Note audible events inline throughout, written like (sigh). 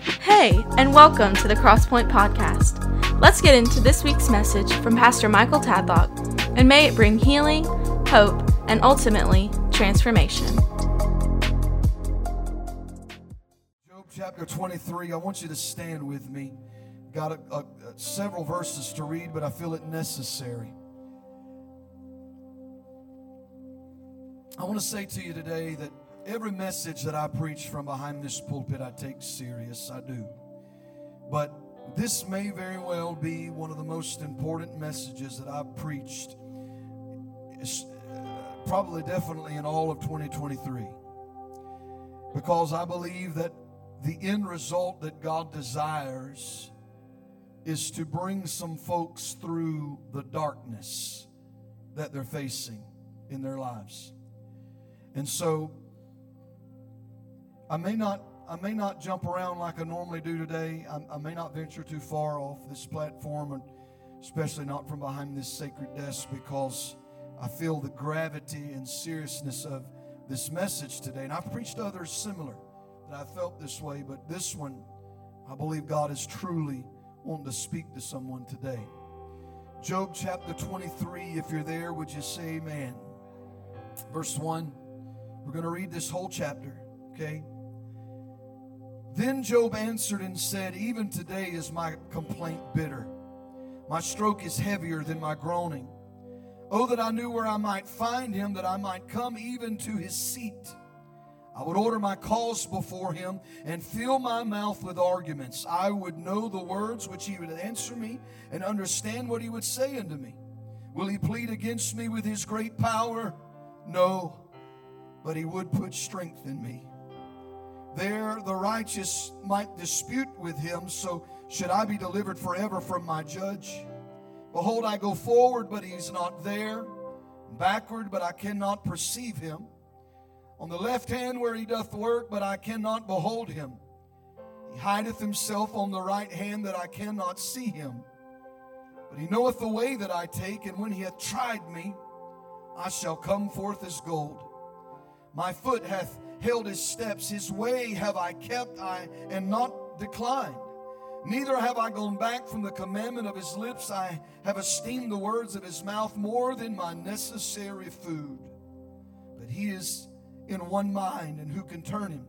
Hey, and welcome to the Crosspoint Podcast. Let's get into this week's message from Pastor Michael Tadlock, and may it bring healing, hope, and ultimately transformation. Job chapter 23, I want you to stand with me. Got a, a, several verses to read, but I feel it necessary. I want to say to you today that every message that I preach from behind this pulpit, I take serious. I do. But this may very well be one of the most important messages that I've preached, uh, probably definitely in all of 2023. Because I believe that the end result that God desires is to bring some folks through the darkness that they're facing in their lives. And so I may not I may not jump around like I normally do today. I, I, may not venture too far off this platform, and especially not from behind this sacred desk, because I feel the gravity and seriousness of this message today. And I've preached others similar that I felt this way, but this one, I believe God is truly wanting to speak to someone today. Job chapter 23, if you're there, would you say amen? Verse 1. We're going to read this whole chapter, okay? Then Job answered and said, Even today is my complaint bitter. My stroke is heavier than my groaning. Oh, that I knew where I might find him, that I might come even to his seat. I would order my cause before him and fill my mouth with arguments. I would know the words which he would answer me and understand what he would say unto me. Will he plead against me with his great power? No but he would put strength in me. There the righteous might dispute with him, so should I be delivered forever from my judge? Behold, I go forward, but he's not there, backward, but I cannot perceive him. On the left hand where he doth work, but I cannot behold him. He hideth himself on the right hand that I cannot see him. But he knoweth the way that I take, and when he hath tried me, I shall come forth as gold. My foot hath held his steps. His way have I kept, I and not declined. Neither have I gone back from the commandment of his lips. I have esteemed the words of his mouth more than my necessary food. But he is in one mind, and who can turn him?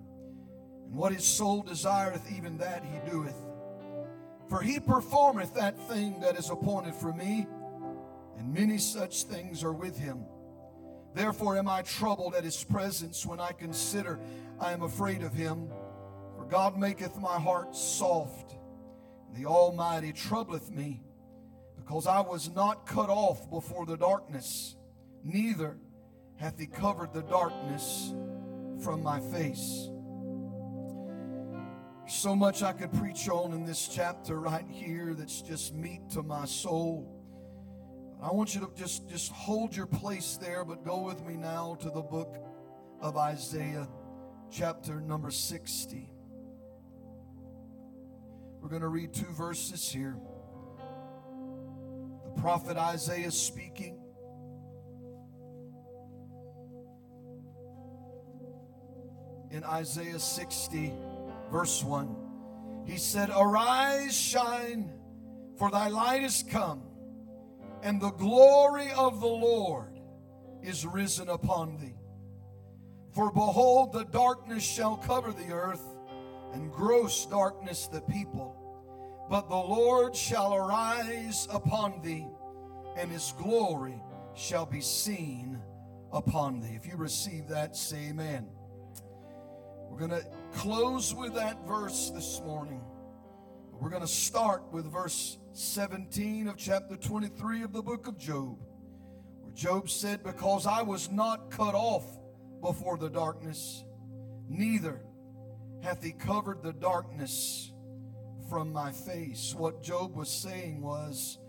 And what his soul desireth, even that he doeth. For he performeth that thing that is appointed for me, and many such things are with him. Therefore am I troubled at his presence when I consider I am afraid of him. For God maketh my heart soft, and the Almighty troubleth me, because I was not cut off before the darkness, neither hath he covered the darkness from my face. So much I could preach on in this chapter right here that's just meat to my soul. I want you to just, just hold your place there, but go with me now to the book of Isaiah, chapter number 60. We're going to read two verses here. The prophet Isaiah speaking. In Isaiah 60, verse 1, he said, Arise, shine, for thy light is come and the glory of the Lord is risen upon thee. For behold, the darkness shall cover the earth, and gross darkness the people. But the Lord shall arise upon thee, and his glory shall be seen upon thee. If you receive that, say amen. We're going to close with that verse this morning. We're going to start with verse 17 of chapter 23 of the book of Job, where Job said, Because I was not cut off before the darkness, neither hath he covered the darkness from my face. What Job was saying was,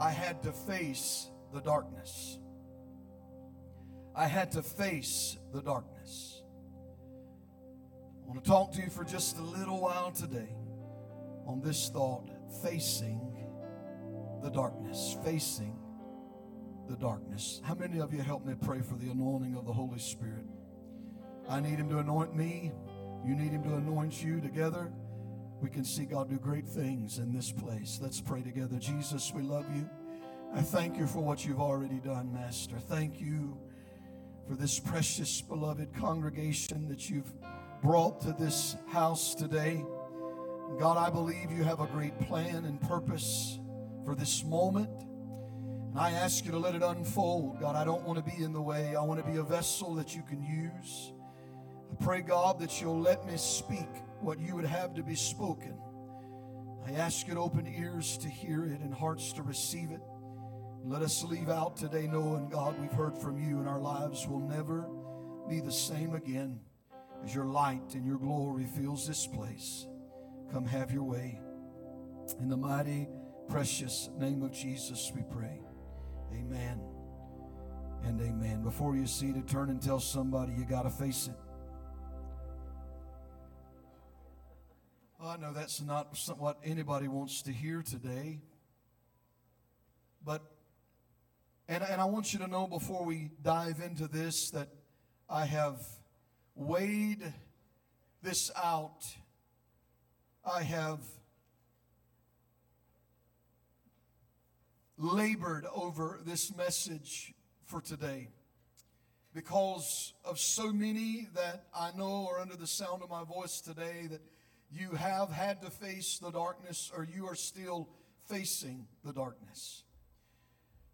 I had to face the darkness. I had to face the darkness. I want to talk to you for just a little while today on this thought facing the darkness. Facing the darkness. How many of you help me pray for the anointing of the Holy Spirit? I need Him to anoint me. You need Him to anoint you together. we can see God do great things in this place. Let's pray together. Jesus, we love you. I thank you for what you've already done, Master. Thank you for this precious, beloved congregation that you've brought to this house today. God, I believe you have a great plan and purpose for this moment. And I ask you to let it unfold. God, I don't want to be in the way. I want to be a vessel that you can use. I pray, God, that you'll let me speak what you would have to be spoken. I ask you to open ears to hear it and hearts to receive it. Let us leave out today knowing, God, we've heard from you and our lives will never be the same again as your light and your glory fills this place. Come have your way. In the mighty, precious name of Jesus, we pray. Amen and amen. Before you see it, turn and tell somebody you got to face it. I know that's not what anybody wants to hear today. But, and, and I want you to know before we dive into this that I have weighed this out. I have labored over this message for today because of so many that I know are under the sound of my voice today that you have had to face the darkness or you are still facing the darkness.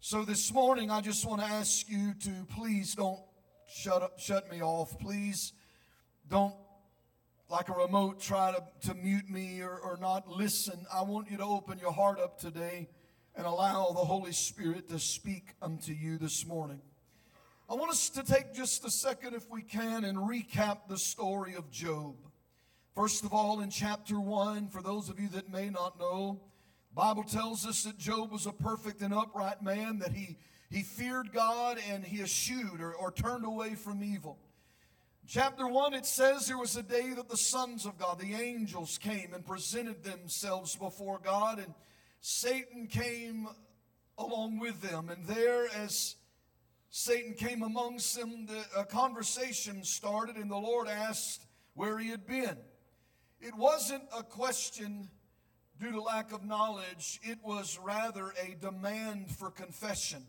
So this morning, I just want to ask you to please don't shut up, shut me off. Please don't, like a remote, try to, to mute me or, or not listen. I want you to open your heart up today and allow the Holy Spirit to speak unto you this morning. I want us to take just a second, if we can, and recap the story of Job. First of all, in chapter 1, for those of you that may not know, Bible tells us that Job was a perfect and upright man, that he, he feared God and he eschewed or, or turned away from evil. Chapter 1, it says there was a day that the sons of God, the angels, came and presented themselves before God, and Satan came along with them. And there, as Satan came amongst them, the, a conversation started, and the Lord asked where he had been. It wasn't a question due to lack of knowledge, it was rather a demand for confession.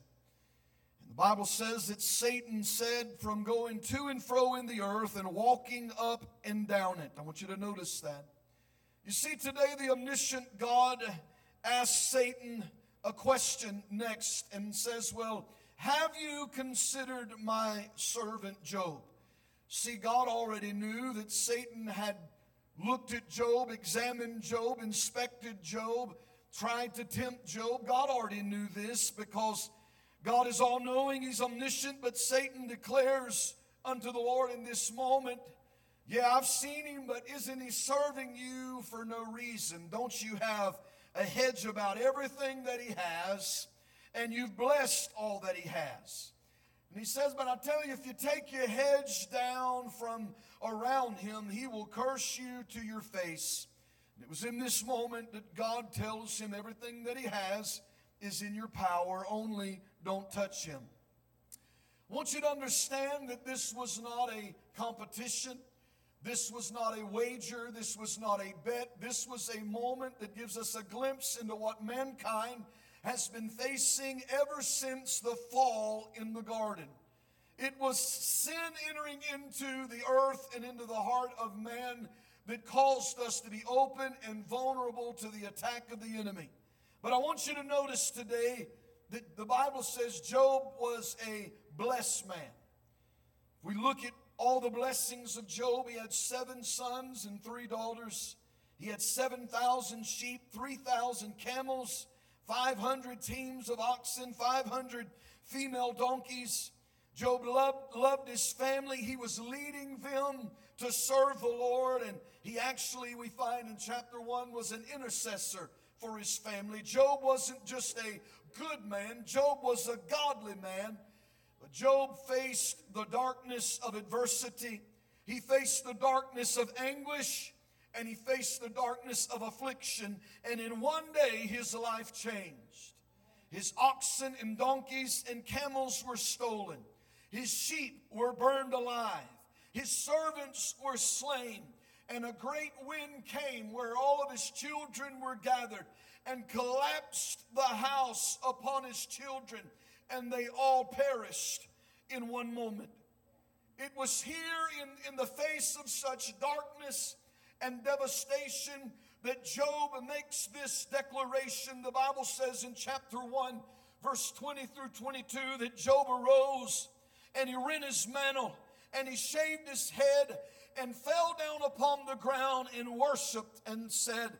Bible says that Satan said, from going to and fro in the earth and walking up and down it. I want you to notice that. You see, today the omniscient God asks Satan a question next and says, Well, have you considered my servant Job? See, God already knew that Satan had looked at Job, examined Job, inspected Job, tried to tempt Job. God already knew this because God is all knowing, He's omniscient, but Satan declares unto the Lord in this moment, Yeah, I've seen him, but isn't he serving you for no reason? Don't you have a hedge about everything that he has, and you've blessed all that he has? And he says, But I tell you, if you take your hedge down from around him, he will curse you to your face. And it was in this moment that God tells him everything that he has is in your power, only don't touch him. I want you to understand that this was not a competition. This was not a wager. This was not a bet. This was a moment that gives us a glimpse into what mankind has been facing ever since the fall in the garden. It was sin entering into the earth and into the heart of man that caused us to be open and vulnerable to the attack of the enemy. But I want you to notice today that the Bible says Job was a blessed man. If we look at all the blessings of Job, he had seven sons and three daughters. He had 7,000 sheep, 3,000 camels, 500 teams of oxen, 500 female donkeys. Job loved, loved his family. He was leading them to serve the Lord. And he actually, we find in chapter 1, was an intercessor for his family. Job wasn't just a good man, Job was a godly man. But Job faced the darkness of adversity, he faced the darkness of anguish and he faced the darkness of affliction. And in one day, his life changed. His oxen and donkeys and camels were stolen. His sheep were burned alive. His servants were slain. And a great wind came where all of his children were gathered and collapsed the house upon his children, and they all perished in one moment. It was here in, in the face of such darkness and devastation that Job makes this declaration. The Bible says in chapter 1, verse 20 through 22, that Job arose and he rent his mantle and he shaved his head and fell down upon the ground and worshiped and said,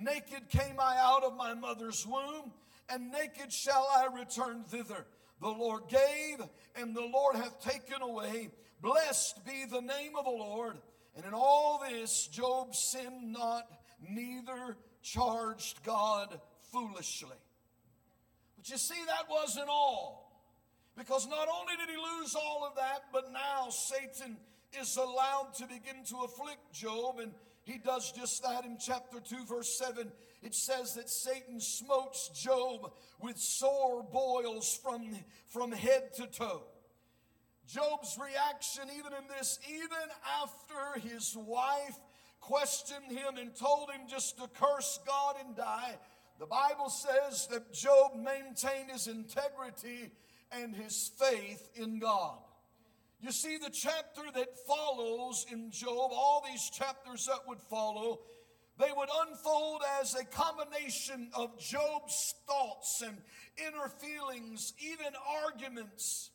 Naked came I out of my mother's womb, and naked shall I return thither. The Lord gave, and the Lord hath taken away. Blessed be the name of the Lord. And in all this, Job sinned not, neither charged God foolishly. But you see, that wasn't all. Because not only did he lose all of that, but now Satan is allowed to begin to afflict Job, and he does just that in chapter 2, verse 7. It says that Satan smotes Job with sore boils from, from head to toe. Job's reaction, even in this, even after his wife questioned him and told him just to curse God and die, the Bible says that Job maintained his integrity and his faith in God. You see, the chapter that follows in Job, all these chapters that would follow, they would unfold as a combination of Job's thoughts and inner feelings, even arguments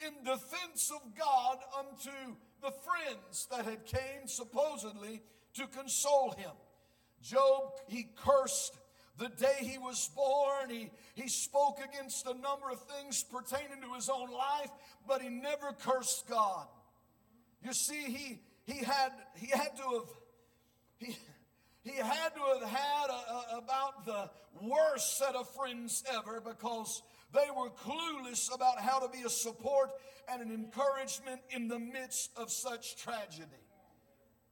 in defense of God unto the friends that had came supposedly to console him. Job, he cursed the day he was born. He, he spoke against a number of things pertaining to his own life, but he never cursed God. You see, he, he, had, he had to have. He, he had to have had a, a, about the worst set of friends ever because they were clueless about how to be a support and an encouragement in the midst of such tragedy.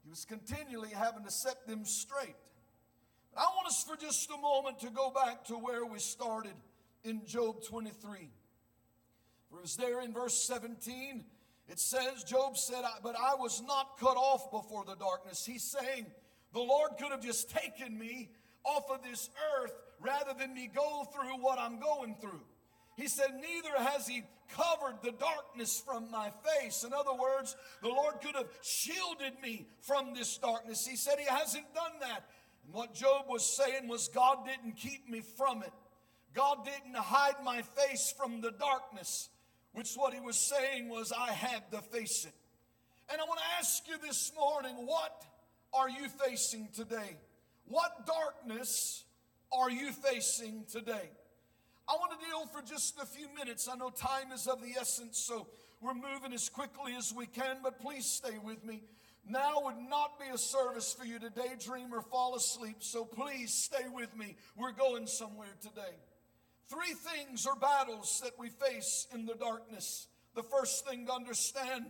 He was continually having to set them straight. I want us for just a moment to go back to where we started in Job 23. For it was there in verse 17, it says, Job said, But I was not cut off before the darkness. He's saying, The Lord could have just taken me off of this earth rather than me go through what I'm going through. He said, Neither has he covered the darkness from my face. In other words, the Lord could have shielded me from this darkness. He said, He hasn't done that. And what Job was saying was, God didn't keep me from it. God didn't hide my face from the darkness, which what he was saying was, I had to face it. And I want to ask you this morning, what are you facing today? What darkness are you facing today? I want to deal for just a few minutes. I know time is of the essence, so we're moving as quickly as we can, but please stay with me. Now would not be a service for you to daydream or fall asleep, so please stay with me. We're going somewhere today. Three things or battles that we face in the darkness. The first thing to understand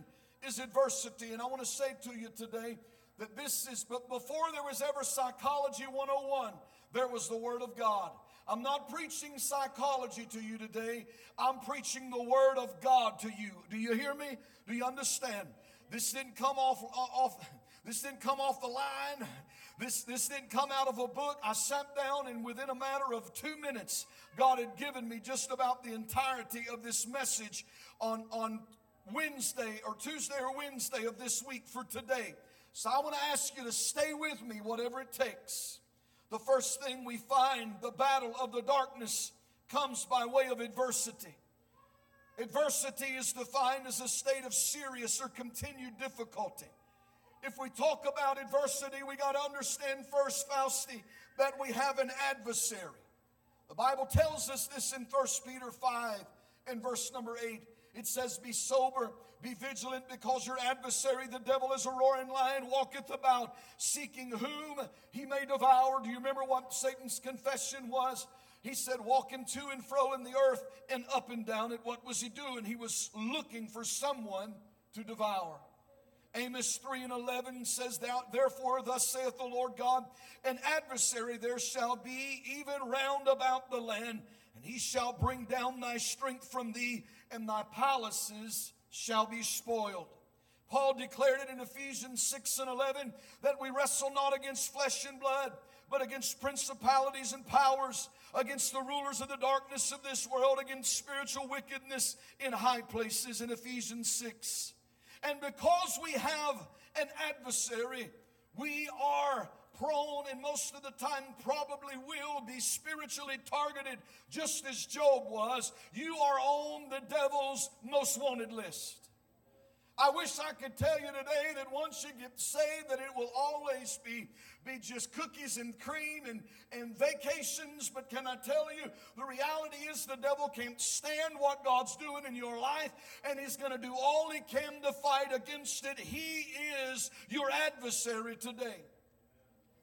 is adversity, and I want to say to you today that this is, but before there was ever Psychology 101, there was the Word of God. I'm not preaching psychology to you today. I'm preaching the Word of God to you. Do you hear me? Do you understand? This didn't come off, uh, off this didn't come off the line. This, this didn't come out of a book. I sat down and within a matter of two minutes, God had given me just about the entirety of this message on, on Wednesday or Tuesday or Wednesday of this week for today. So I want to ask you to stay with me, whatever it takes. The first thing we find, the battle of the darkness, comes by way of adversity. Adversity is defined as a state of serious or continued difficulty. If we talk about adversity, we got to understand first, Fausti, that we have an adversary. The Bible tells us this in 1 Peter 5 and verse number 8. It says, Be sober, be vigilant, because your adversary, the devil, as a roaring lion, walketh about, seeking whom he may devour. Do you remember what Satan's confession was? He said, walking to and fro in the earth and up and down it. What was he doing? He was looking for someone to devour. Amos 3 and 11 says, Therefore, thus saith the Lord God, an adversary there shall be even round about the land, and he shall bring down thy strength from thee, and thy palaces shall be spoiled. Paul declared it in Ephesians 6 and 11 that we wrestle not against flesh and blood, but against principalities and powers, against the rulers of the darkness of this world, against spiritual wickedness in high places in Ephesians 6. And because we have an adversary, we are prone and most of the time probably will be spiritually targeted just as Job was. You are on the devil's most wanted list. I wish I could tell you today that once you get saved that it will always be, be just cookies and cream and, and vacations. But can I tell you, the reality is the devil can't stand what God's doing in your life and he's going to do all he can to fight against it. He is your adversary today.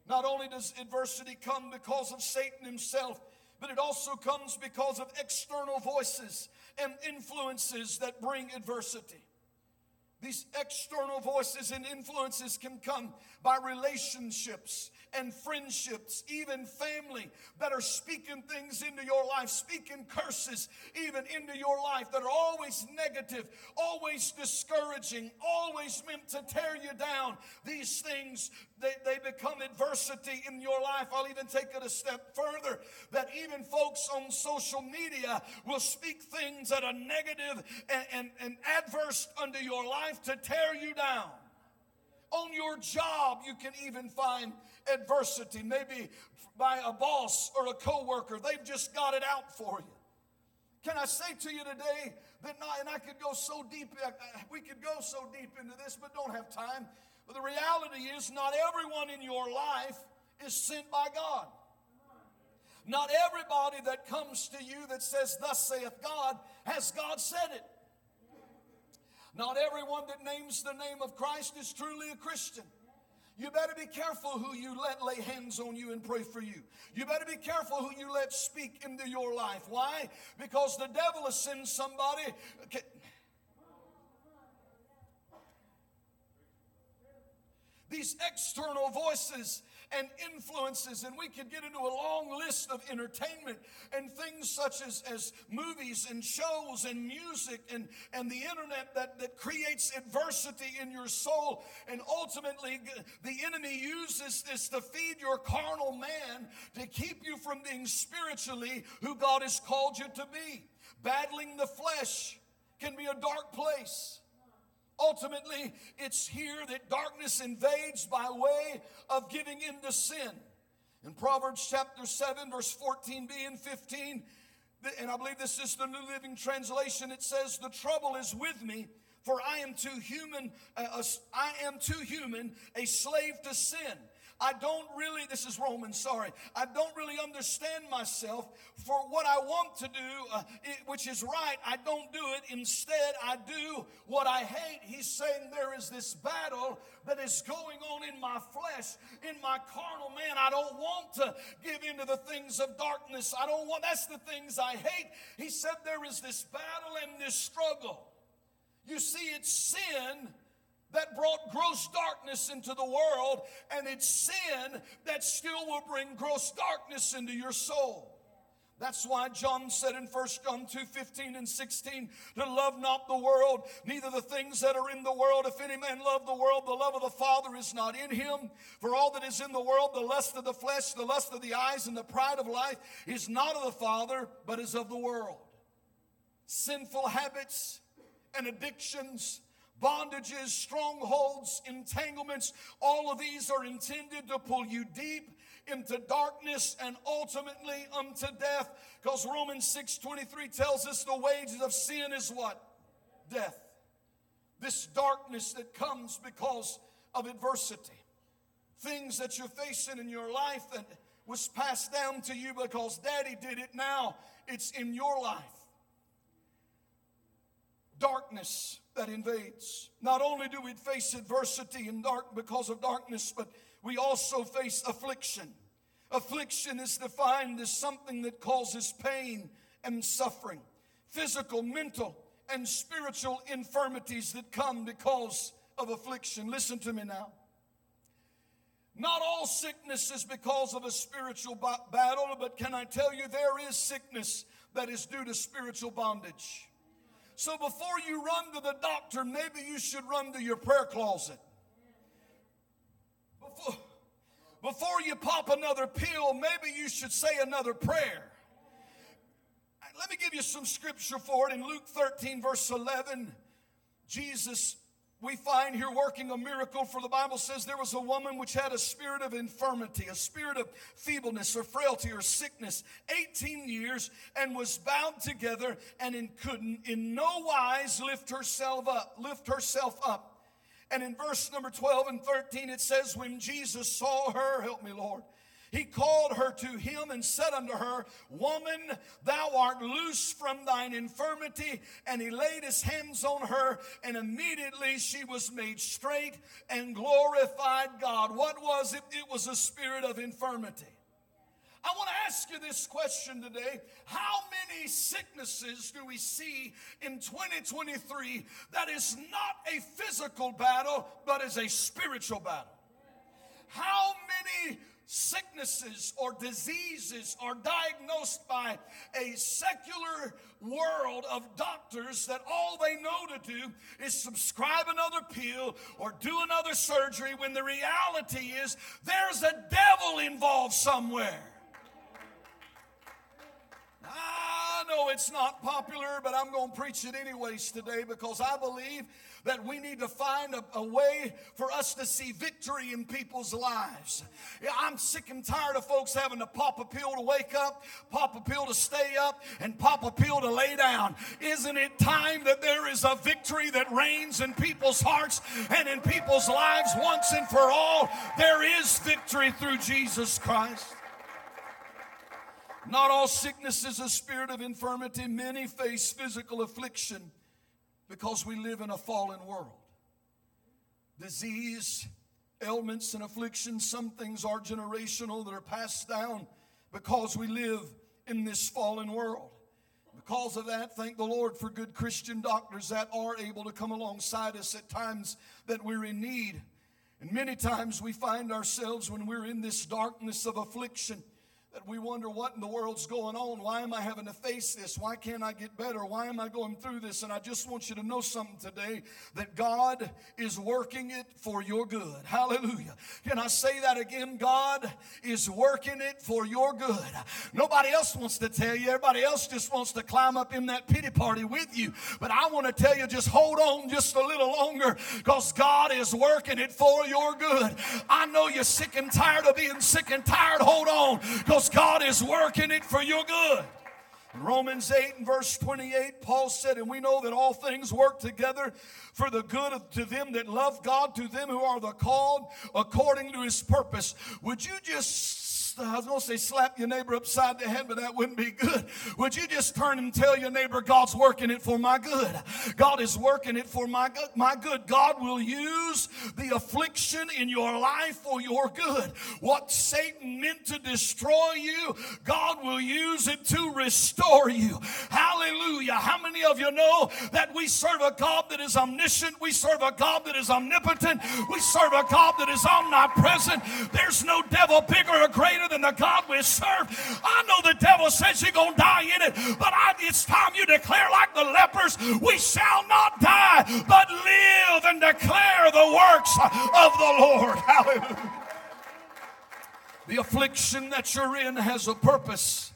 Not only does adversity come because of Satan himself, but it also comes because of external voices and influences that bring adversity. These external voices and influences can come by relationships and friendships, even family that are speaking things into your life, speaking curses even into your life that are always negative, always discouraging, always meant to tear you down. These things, they, they become adversity in your life. I'll even take it a step further that even folks on social media will speak things that are negative and, and, and adverse unto your life to tear you down. On your job, you can even find adversity, maybe by a boss or a coworker. They've just got it out for you. Can I say to you today that not, and I could go so deep, uh, we could go so deep into this, but don't have time. But the reality is, not everyone in your life is sent by God. Not everybody that comes to you that says, Thus saith God, has God said it. Not everyone that names the name of Christ is truly a Christian. You better be careful who you let lay hands on you and pray for you. You better be careful who you let speak into your life. Why? Because the devil has sent somebody. These external voices and influences, and we could get into a long list of entertainment and things such as, as movies and shows and music and, and the internet that, that creates adversity in your soul. And ultimately, the enemy uses this to feed your carnal man to keep you from being spiritually who God has called you to be. Battling the flesh can be a dark place. Ultimately, it's here that darkness invades by way of giving in to sin. In Proverbs chapter 7, verse 14b and 15, and I believe this is the New Living Translation, it says, The trouble is with me, for I am too human, uh, I am too human, a slave to sin. I don't really, this is Romans, sorry, I don't really understand myself for what I want to do, uh, it, which is right. I don't do it. Instead, I do what I hate. He's saying there is this battle that is going on in my flesh, in my carnal man. I don't want to give into the things of darkness. I don't want, that's the things I hate. He said there is this battle and this struggle. You see, it's sin that brought gross darkness into the world, and it's sin that still will bring gross darkness into your soul. That's why John said in 1 John 2 15 and 16 to love not the world, neither the things that are in the world. If any man love the world, the love of the Father is not in him. For all that is in the world, the lust of the flesh, the lust of the eyes, and the pride of life is not of the Father, but is of the world. Sinful habits and addictions bondages, strongholds, entanglements, all of these are intended to pull you deep into darkness and ultimately unto death. Because Romans 6 23 tells us the wages of sin is what? Death. This darkness that comes because of adversity. Things that you're facing in your life that was passed down to you because daddy did it now, it's in your life. Darkness that invades. Not only do we face adversity and dark because of darkness, but we also face affliction. Affliction is defined as something that causes pain and suffering, physical, mental, and spiritual infirmities that come because of affliction. Listen to me now. Not all sickness is because of a spiritual battle, but can I tell you there is sickness that is due to spiritual bondage. So before you run to the doctor, maybe you should run to your prayer closet. Before, before you pop another pill, maybe you should say another prayer. Let me give you some scripture for it. In Luke 13, verse 11, Jesus we find here working a miracle for the bible says there was a woman which had a spirit of infirmity a spirit of feebleness or frailty or sickness 18 years and was bound together and in, couldn't in no wise lift herself up lift herself up. And in verse number 12 and 13 it says when jesus saw her help me lord he called her to him and said unto her, Woman, thou art loose from thine infirmity. And he laid his hands on her, and immediately she was made straight and glorified God. What was it? It was a spirit of infirmity. I want to ask you this question today. How many sicknesses do we see in 2023 that is not a physical battle, but is a spiritual battle? How many sicknesses or diseases are diagnosed by a secular world of doctors that all they know to do is subscribe another pill or do another surgery when the reality is there's a devil involved somewhere. I know it's not popular, but I'm going to preach it anyways today because I believe that we need to find a, a, way for us to see victory in people's lives. Yeah, I'm sick and tired of folks having to pop a pill to wake up, pop a pill to stay up, and pop a pill to lay down. Isn't it time that there is a victory that reigns in people's hearts and in people's lives once and for all? There is victory through Jesus Christ. Not all sickness is a spirit of infirmity. Many face physical affliction because we live in a fallen world. Disease, ailments, and afflictions, some things are generational that are passed down because we live in this fallen world. Because of that, thank the Lord for good Christian doctors that are able to come alongside us at times that we're in need. And many times we find ourselves when we're in this darkness of affliction that we wonder what in the world's going on. Why am I having to face this? Why can't I get better? Why am I going through this? And I just want you to know something today that God is working it for your good. Hallelujah. Can I say that again? God is working it for your good. Nobody else wants to tell you, everybody else just wants to climb up in that pity party with you. But I want to tell you, just hold on just a little longer because God is working it for your good. I know you're sick and tired of being sick and tired. Hold on because because God is working it for your good. In Romans 8 and verse 28, Paul said, And we know that all things work together for the good of, to them that love God, to them who are the called according to his purpose. Would you just I was going to say slap your neighbor upside the head, but that wouldn't be good. Would you just turn and tell your neighbor, God's working it for my good? God is working it for my good. My good. God will use the affliction in your life for your good. What Satan meant to destroy you, God will use it to restore you. Hallelujah. How many of you know that we serve a God that is omniscient? We serve a God that is omnipotent. We serve a God that is omnipresent. There's no devil bigger or greater greater than the God we serve. I know the devil says you're going to die in it, but I, it's time you declare like the lepers, we shall not die, but live and declare the works of the Lord. (laughs) Hallelujah. The affliction that you're in has a purpose.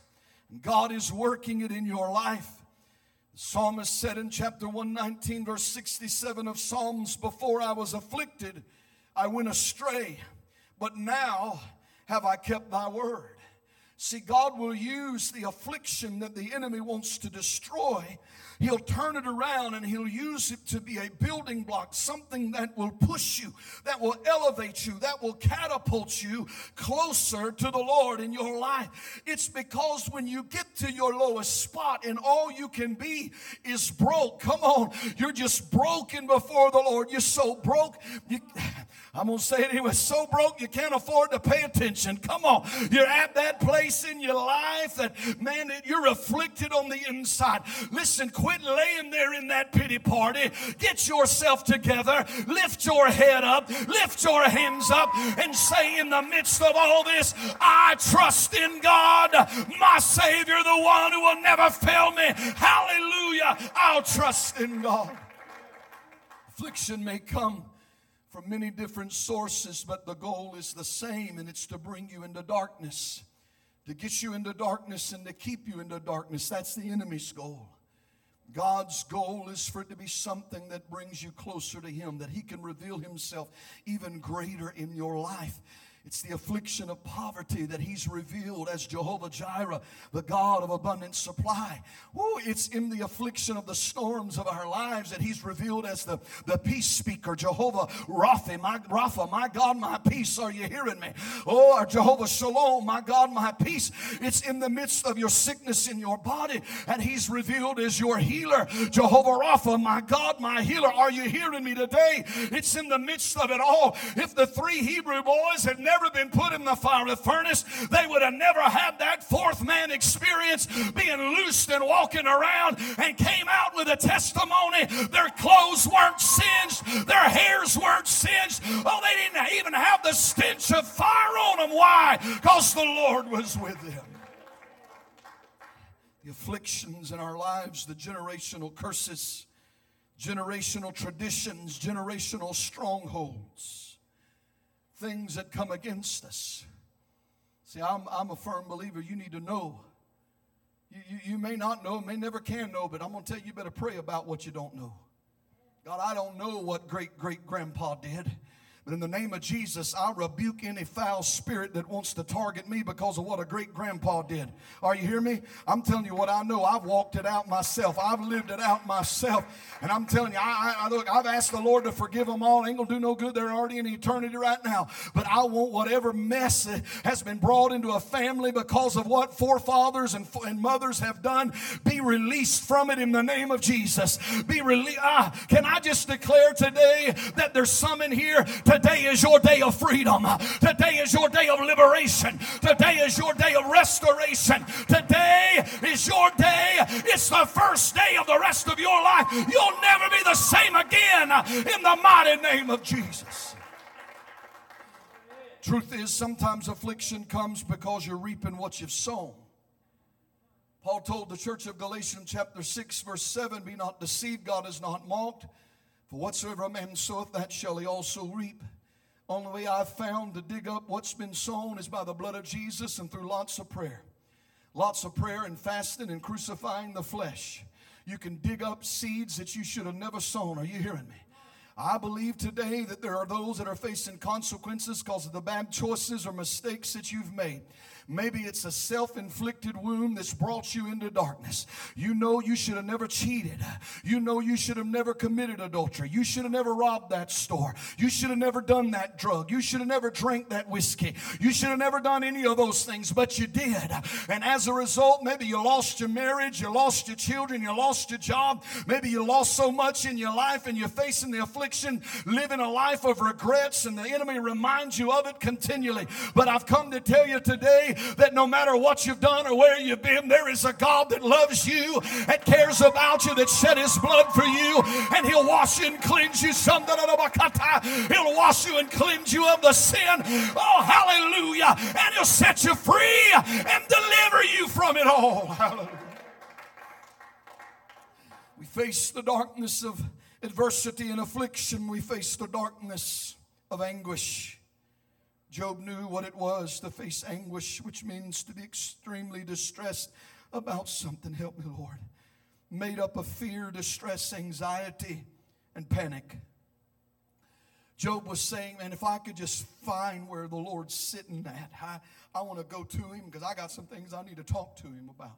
God is working it in your life. Psalmist said in chapter 119, verse 67 of Psalms, Before I was afflicted, I went astray, but now have I kept thy word. See, God will use the affliction that the enemy wants to destroy. He'll turn it around and he'll use it to be a building block, something that will push you, that will elevate you, that will catapult you closer to the Lord in your life. It's because when you get to your lowest spot and all you can be is broke, come on, you're just broken before the Lord. You're so broke. You, (sighs) I'm going to say it anyway. So broke you can't afford to pay attention. Come on. You're at that place in your life that, man, you're afflicted on the inside. Listen, quit laying there in that pity party. Get yourself together. Lift your head up. Lift your hands up and say, in the midst of all this, I trust in God, my Savior, the one who will never fail me. Hallelujah. I'll trust in God. Affliction may come from many different sources, but the goal is the same, and it's to bring you into darkness, to get you into darkness and to keep you into darkness. That's the enemy's goal. God's goal is for it to be something that brings you closer to Him, that He can reveal Himself even greater in your life. It's the affliction of poverty that he's revealed as Jehovah Jireh, the God of abundant supply. Ooh, it's in the affliction of the storms of our lives that he's revealed as the, the peace speaker, Jehovah Rapha, my Rapha, my God, my peace. Are you hearing me? Oh, Jehovah Shalom, my God, my peace. It's in the midst of your sickness in your body, and he's revealed as your healer, Jehovah Rapha, my God, my healer. Are you hearing me today? It's in the midst of it all. If the three Hebrew boys had never never been put in the fiery furnace, they would have never had that fourth man experience being loosed and walking around and came out with a testimony. Their clothes weren't singed, their hairs weren't singed. Oh, they didn't even have the stench of fire on them. Why? Because the Lord was with them. The afflictions in our lives, the generational curses, generational traditions, generational strongholds things that come against us. See, I'm, I'm a firm believer. You need to know. You, you, you may not know, may never can know, but I'm going to tell you, you better pray about what you don't know. God, I don't know what great great grandpa did. But in the name of Jesus, I rebuke any foul spirit that wants to target me because of what a great grandpa did. Are you hear me? I'm telling you what I know. I've walked it out myself. I've lived it out myself. And I'm telling you, I, I look, I've asked the Lord to forgive them all. Ain't gonna do no good. They're already in eternity right now. But I want whatever mess has been brought into a family because of what forefathers and, and mothers have done, be released from it in the name of Jesus. Be released. Ah, can I just declare today that there's some in here to Today is your day of freedom. Today is your day of liberation. Today is your day of restoration. Today is your day. It's the first day of the rest of your life. You'll never be the same again in the mighty name of Jesus. Truth is, sometimes affliction comes because you're reaping what you've sown. Paul told the church of Galatians, chapter 6, verse 7 Be not deceived, God is not mocked. For whatsoever a man soweth, that shall he also reap. Only way I've found to dig up what's been sown is by the blood of Jesus and through lots of prayer. Lots of prayer and fasting and crucifying the flesh. You can dig up seeds that you should have never sown. Are you hearing me? I believe today that there are those that are facing consequences because of the bad choices or mistakes that you've made. Maybe it's a self inflicted wound that's brought you into darkness. You know you should have never cheated. You know you should have never committed adultery. You should have never robbed that store. You should have never done that drug. You should have never drank that whiskey. You should have never done any of those things, but you did. And as a result, maybe you lost your marriage, you lost your children, you lost your job. Maybe you lost so much in your life and you're facing the affliction, living a life of regrets, and the enemy reminds you of it continually. But I've come to tell you today that no matter what you've done or where you've been, there is a God that loves you and cares about you, that shed his blood for you, and he'll wash you and cleanse you. He'll wash you and cleanse you of the sin. Oh, hallelujah. And he'll set you free and deliver you from it all. Hallelujah. We face the darkness of adversity and affliction. We face the darkness of anguish. Job knew what it was to face anguish, which means to be extremely distressed about something. Help me, Lord. Made up of fear, distress, anxiety, and panic. Job was saying, Man, if I could just find where the Lord's sitting at, I, I want to go to him because I got some things I need to talk to him about.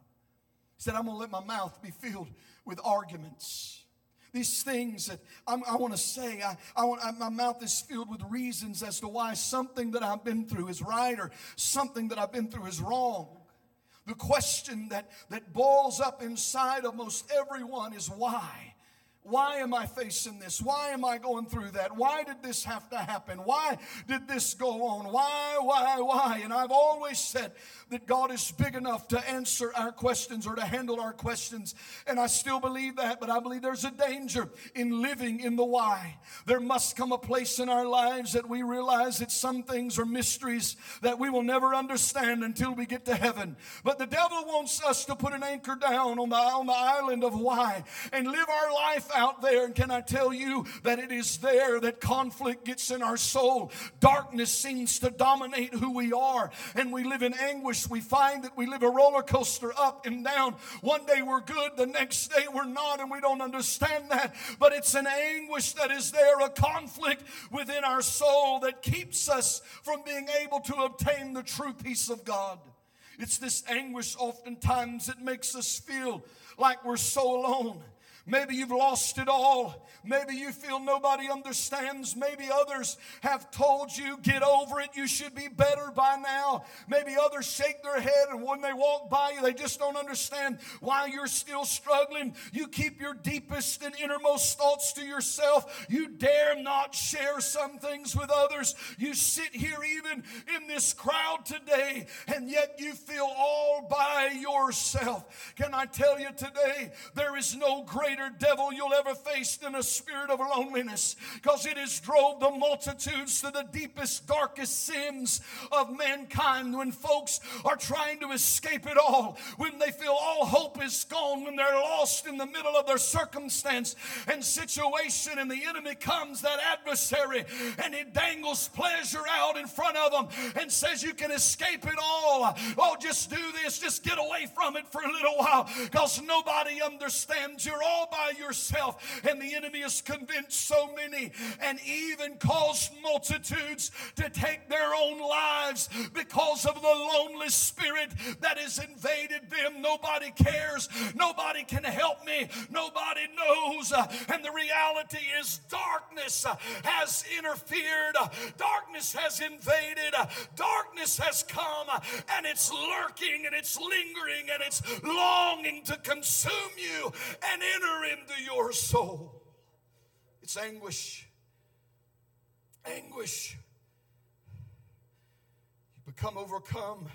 He said, I'm going to let my mouth be filled with arguments these things that I'm, i want to say. I, I want, I, my mouth is filled with reasons as to why something that I've been through is right or something that I've been through is wrong. The question that, that boils up inside of most everyone is why? Why am I facing this? Why am I going through that? Why did this have to happen? Why did this go on? Why, why, why? And I've always said that God is big enough to answer our questions or to handle our questions. And I still believe that, but I believe there's a danger in living in the why. There must come a place in our lives that we realize that some things are mysteries that we will never understand until we get to heaven. But the devil wants us to put an anchor down on the, on the island of why and live our life out there. And can I tell you that it is there that conflict gets in our soul? Darkness seems to dominate who we are, and we live in anguish. We find that we live a roller coaster up and down. One day we're good, the next day we're not, and we don't understand that. But it's an anguish that is there, a conflict within our soul that keeps us from being able to obtain the true peace of God. It's this anguish oftentimes that makes us feel like we're so alone. Maybe you've lost it all. Maybe you feel nobody understands. Maybe others have told you, get over it. You should be better by now. Maybe others shake their head and when they walk by you, they just don't understand why you're still struggling. You keep your deepest and innermost thoughts to yourself. You dare not share some things with others. You sit here even in this crowd today and yet you feel all by yourself. Can I tell you today, there is no greater greater devil you'll ever face than a spirit of loneliness because it has drove the multitudes to the deepest, darkest sins of mankind when folks are trying to escape it all, when they feel all hope is gone, when they're lost in the middle of their circumstance and situation, and the enemy comes, that adversary, and he dangles pleasure out in front of them and says, You can escape it all. Oh, just do this, just get away from it for a little while because nobody understands. You're all by yourself. And the enemy has convinced so many and even caused multitudes to take their own lives because of the lonely spirit that has invaded them. Nobody cares. Nobody can help me. Nobody knows. And the reality is, darkness has interfered, darkness has invaded, darkness has come, and it's lurking and it's lingering and it's longing to consume you and enter into your soul. It's anguish. Anguish. You become overcome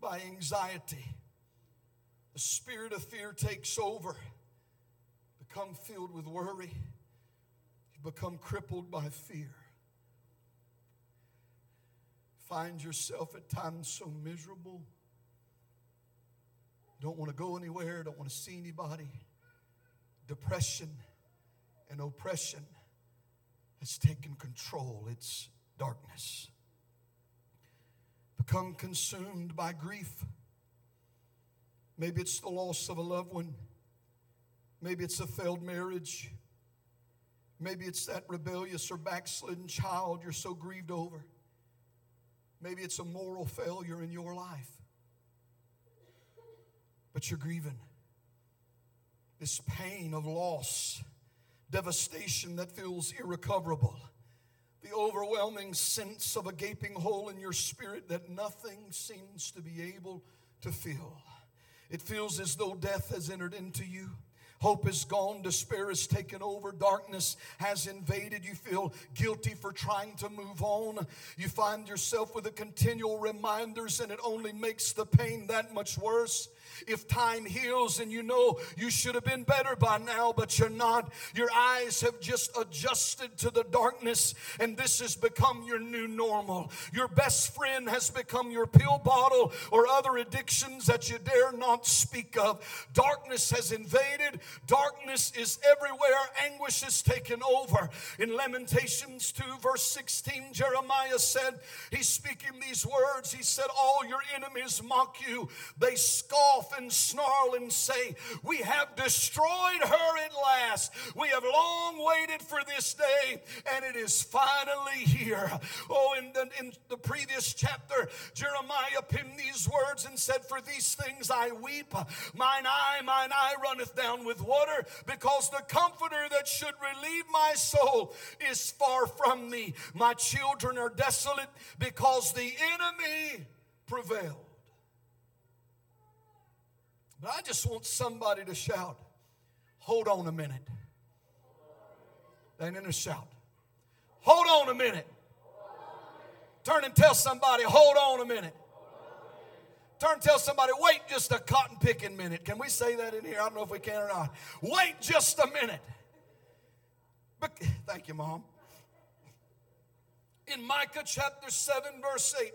by anxiety. The spirit of fear takes over. Become filled with worry. You become crippled by fear. Find yourself at times so miserable. Don't want to go anywhere, don't want to see anybody depression and oppression has taken control. It's darkness. Become consumed by grief. Maybe it's the loss of a loved one. Maybe it's a failed marriage. Maybe it's that rebellious or backslidden child you're so grieved over. Maybe it's a moral failure in your life. But you're grieving this pain of loss, devastation that feels irrecoverable, the overwhelming sense of a gaping hole in your spirit that nothing seems to be able to fill. It feels as though death has entered into you. Hope is gone, despair has taken over, darkness has invaded. You feel guilty for trying to move on. You find yourself with a continual reminders, and it only makes the pain that much worse. If time heals and you know you should have been better by now, but you're not, your eyes have just adjusted to the darkness, and this has become your new normal. Your best friend has become your pill bottle or other addictions that you dare not speak of. Darkness has invaded, darkness is everywhere, anguish is taken over. In Lamentations 2, verse 16, Jeremiah said, He's speaking these words. He said, All your enemies mock you, they scoff and snarl and say, We have destroyed her at last. We have long waited for this day, and it is finally here. Oh, in the, in the previous chapter, Jeremiah penned these words and said, For these things I weep. Mine eye, mine eye runneth down with water, because the comforter that should relieve my soul is far from me. My children are desolate because the enemy prevailed. But I just want somebody to shout, hold on a minute. Ain't in a shout. Hold on a minute. Turn and tell somebody, hold on a minute. Turn and tell somebody, wait just a cotton picking minute. Can we say that in here? I don't know if we can or not. Wait just a minute. But, thank you, Mom. In Micah chapter 7, verse 8,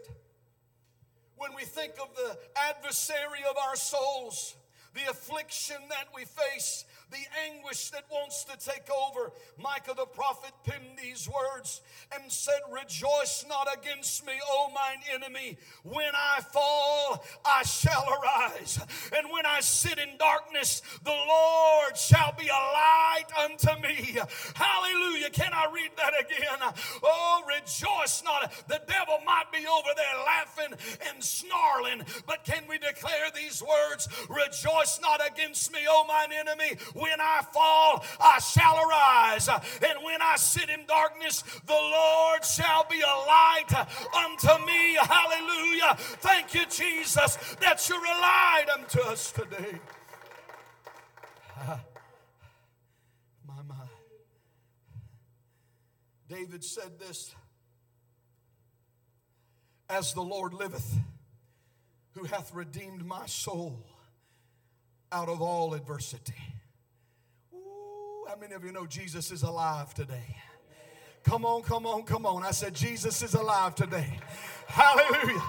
when we think of the adversary of our souls, the affliction that we face, the anguish that wants to take over. Micah the prophet penned these words and said, Rejoice not against me, O mine enemy. When I fall, I shall arise. And when I sit in darkness, the Lord shall be a light unto me. Hallelujah. Can I read that again? Oh, rejoice not. The devil might be over there laughing and snarling, but can we declare these words? Rejoice not against me, O mine enemy. When I fall, I shall arise. And when I sit in darkness, the Lord shall be a light unto me. Hallelujah. Thank you, Jesus, that you're a light unto us today. (laughs) my, my. David said this As the Lord liveth, who hath redeemed my soul out of all adversity. How many of you know Jesus is alive today? Come on, come on, come on. I said, Jesus is alive today. Hallelujah.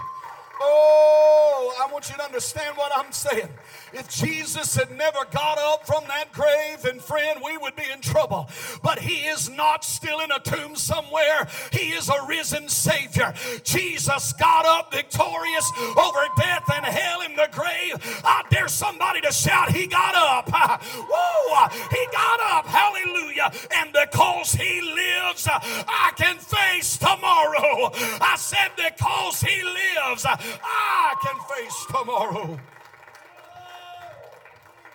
Oh, I want you to understand what I'm saying. If Jesus had never got up from that grave, then friend, we would be in trouble. But he is not still in a tomb somewhere. He is a risen Savior. Jesus got up victorious over death and hell in the grave. I dare somebody to shout, He got up. (laughs) Woo! He got up. Hallelujah. And because He lives, I can face tomorrow. I said, Because He lives, I can face tomorrow.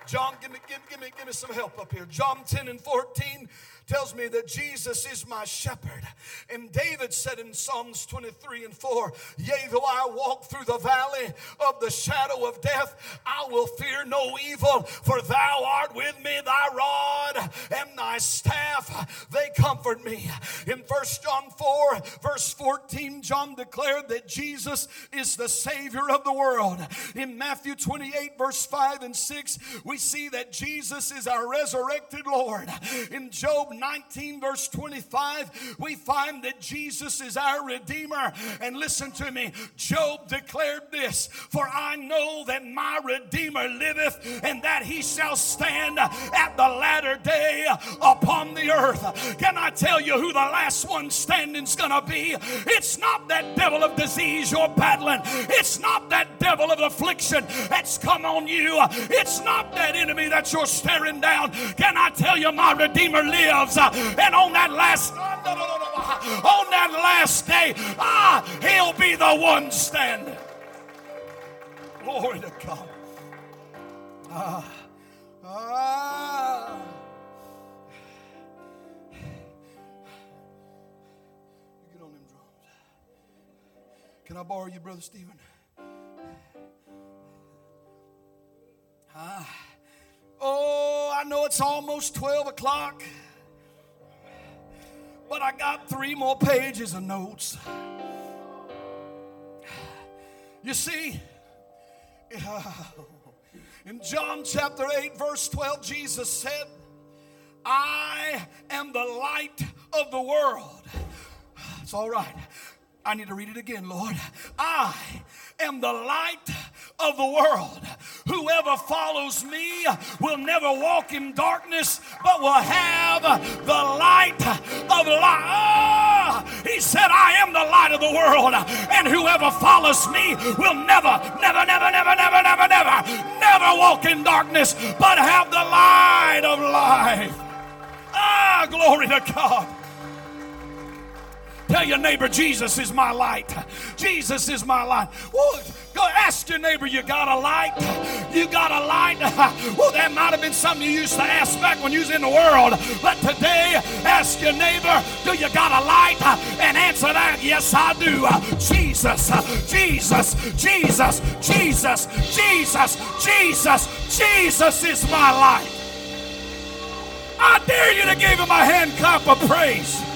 John, give me, give, give, me, give me some help up here. John 10 and 14 tells me that Jesus is my shepherd. And David said in Psalms 23 and 4, Yea, though I walk through the valley of the shadow of death, I will fear no evil, for thou art with me, thy rod and thy staff, they comfort me. In 1 John 4, verse 14, John declared that Jesus is the Savior of the world. In Matthew 28, verse 5 and 6, we see that Jesus is our resurrected Lord. In Job 19, verse 25, we find that Jesus is our Redeemer. And listen to me, Job declared this For I know that my Redeemer liveth, and that he shall stand at the latter day upon the earth. Can I tell you who the last one standing's gonna be? It's not that devil of disease you're battling, it's not that devil of affliction that's come on you, it's not that enemy that you're staring down. Can I tell you, my Redeemer lives? And on that last on that last day, ah, he'll be the one standing. Glory to God. Ah, ah. You get on them drums. Can I borrow you, Brother Stephen? Ah. Oh, I know it's almost 12 o'clock but I got three more pages of notes. You see, (laughs) in John chapter 8, verse 12, Jesus said, I am the light of the world. It's all right. I need to read it again, Lord. I am the light of the world. Whoever follows me will never walk in darkness, but will have the light of life. Ah, he said, I am the light of the world, and whoever follows me will never, never, never, never, never, never, never, never walk in darkness, but have the light of life. Ah, glory to God. Tell your neighbor, Jesus is my light. Jesus is my light. Well, go ask your neighbor, you got a light? You got a light? (laughs) Well, that might have been something you used to ask back when you was in the world. But today, ask your neighbor, do you got a light? And answer that, yes, I do. Jesus, Jesus, Jesus, Jesus, Jesus, Jesus, Jesus is my light. I dare you to give him a hand clap of praise.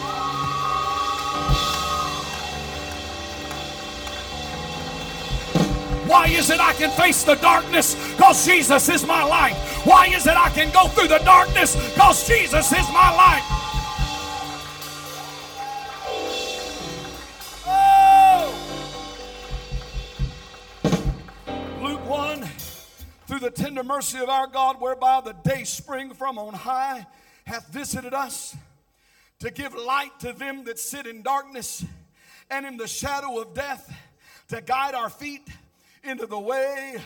Why is it I can face the darkness? Because Jesus is my light. Why is it I can go through the darkness? Because Jesus is my light. Oh! Luke 1 Through the tender mercy of our God, whereby the day spring from on high hath visited us to give light to them that sit in darkness and in the shadow of death, to guide our feet into the way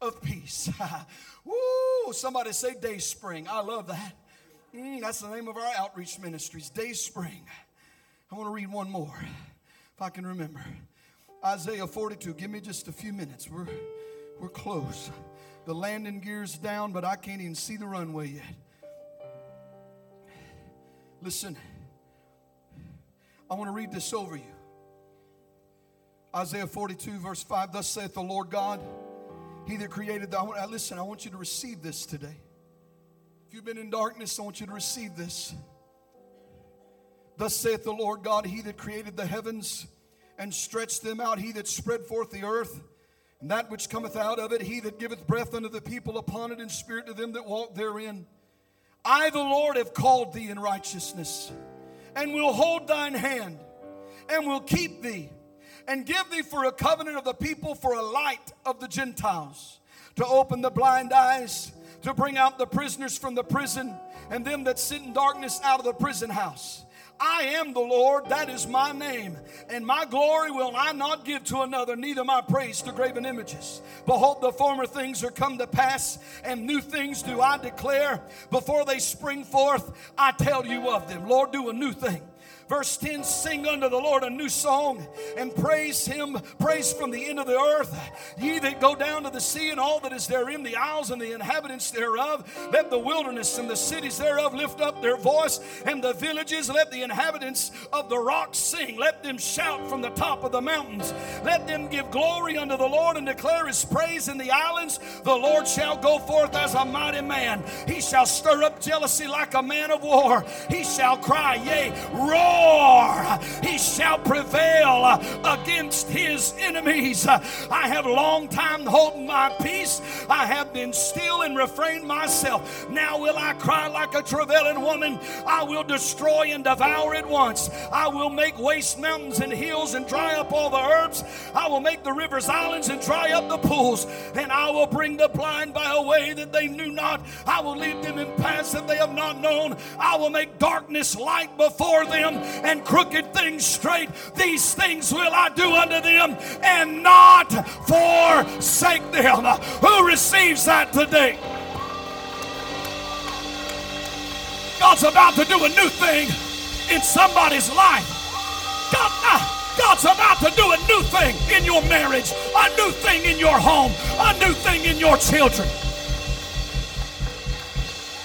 of peace. (laughs) Woo! Somebody say Day Spring. I love that. Mm, that's the name of our outreach ministries, Day Spring. I want to read one more, if I can remember. Isaiah 42. Give me just a few minutes. We're, we're close. The landing gear's down, but I can't even see the runway yet. Listen, I want to read this over you. Isaiah 42, verse 5 Thus saith the Lord God, He that created the. I uh, listen, I want you to receive this today. If you've been in darkness, I want you to receive this. Thus saith the Lord God, He that created the heavens and stretched them out, He that spread forth the earth, and that which cometh out of it, He that giveth breath unto the people upon it, and spirit to them that walk therein. I, the Lord, have called thee in righteousness, and will hold thine hand, and will keep thee and give thee for a covenant of the people for a light of the Gentiles, to open the blind eyes, to bring out the prisoners from the prison, and them that sit in darkness out of the prison house. I am the Lord, that is my name, and my glory will I not give to another, neither my praise to graven images. Behold, the former things are come to pass, and new things do I declare. Before they spring forth, I tell you of them. Lord, do a new thing. Verse 10 Sing unto the Lord a new song and praise him, praise from the end of the earth. Ye that go down to the sea and all that is therein, the isles and the inhabitants thereof, let the wilderness and the cities thereof lift up their voice, and the villages, let the inhabitants of the rocks sing. Let them shout from the top of the mountains. Let them give glory unto the Lord and declare his praise in the islands. The Lord shall go forth as a mighty man. He shall stir up jealousy like a man of war. He shall cry, yea, roar war. He shall prevail against his enemies. I have long time holding my peace. I have been still and refrained myself. Now will I cry like a travailing woman. I will destroy and devour at once. I will make waste mountains and hills and dry up all the herbs. I will make the rivers islands and dry up the pools. And I will bring the blind by a way that they knew not. I will lead them in paths that they have not known. I will make darkness light before them and crooked things straight. These things will I do unto them and not forsake them. Who receives that today? God's about to do a new thing in somebody's life. God, uh, God's about to do a new thing in your marriage, a new thing in your home, a new thing in your children.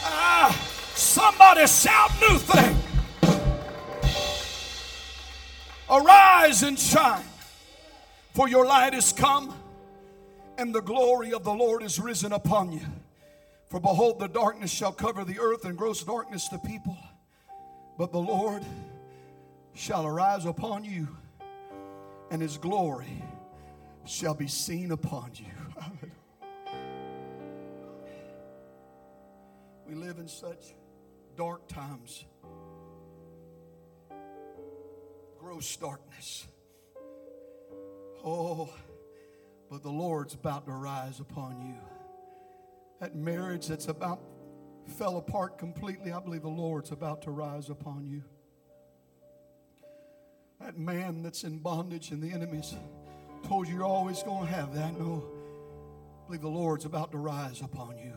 Ah, somebody shout new thing. Arise and shine, for your light is come, and the glory of the Lord is risen upon you. For behold, the darkness shall cover the earth, and gross darkness the people. But the Lord shall arise upon you, and his glory shall be seen upon you. (laughs) we live in such dark times gross darkness. Oh, but the Lord's about to rise upon you. That marriage that's about fell apart completely, I believe the Lord's about to rise upon you. That man that's in bondage and the enemies told you you're always going to have that. No, I believe the Lord's about to rise upon you.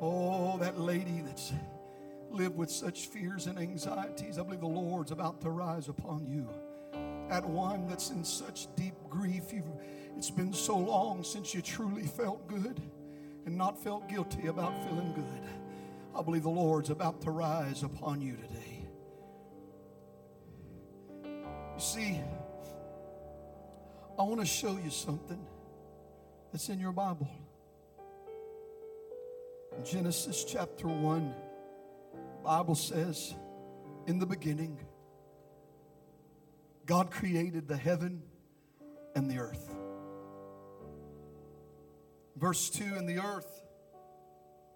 Oh, that lady that's live with such fears and anxieties. I believe the Lord's about to rise upon you. At one that's in such deep grief, it's been so long since you truly felt good and not felt guilty about feeling good. I believe the Lord's about to rise upon you today. You see, I want to show you something that's in your Bible. Genesis chapter 1 Bible says, in the beginning, God created the heaven and the earth. Verse 2 And the earth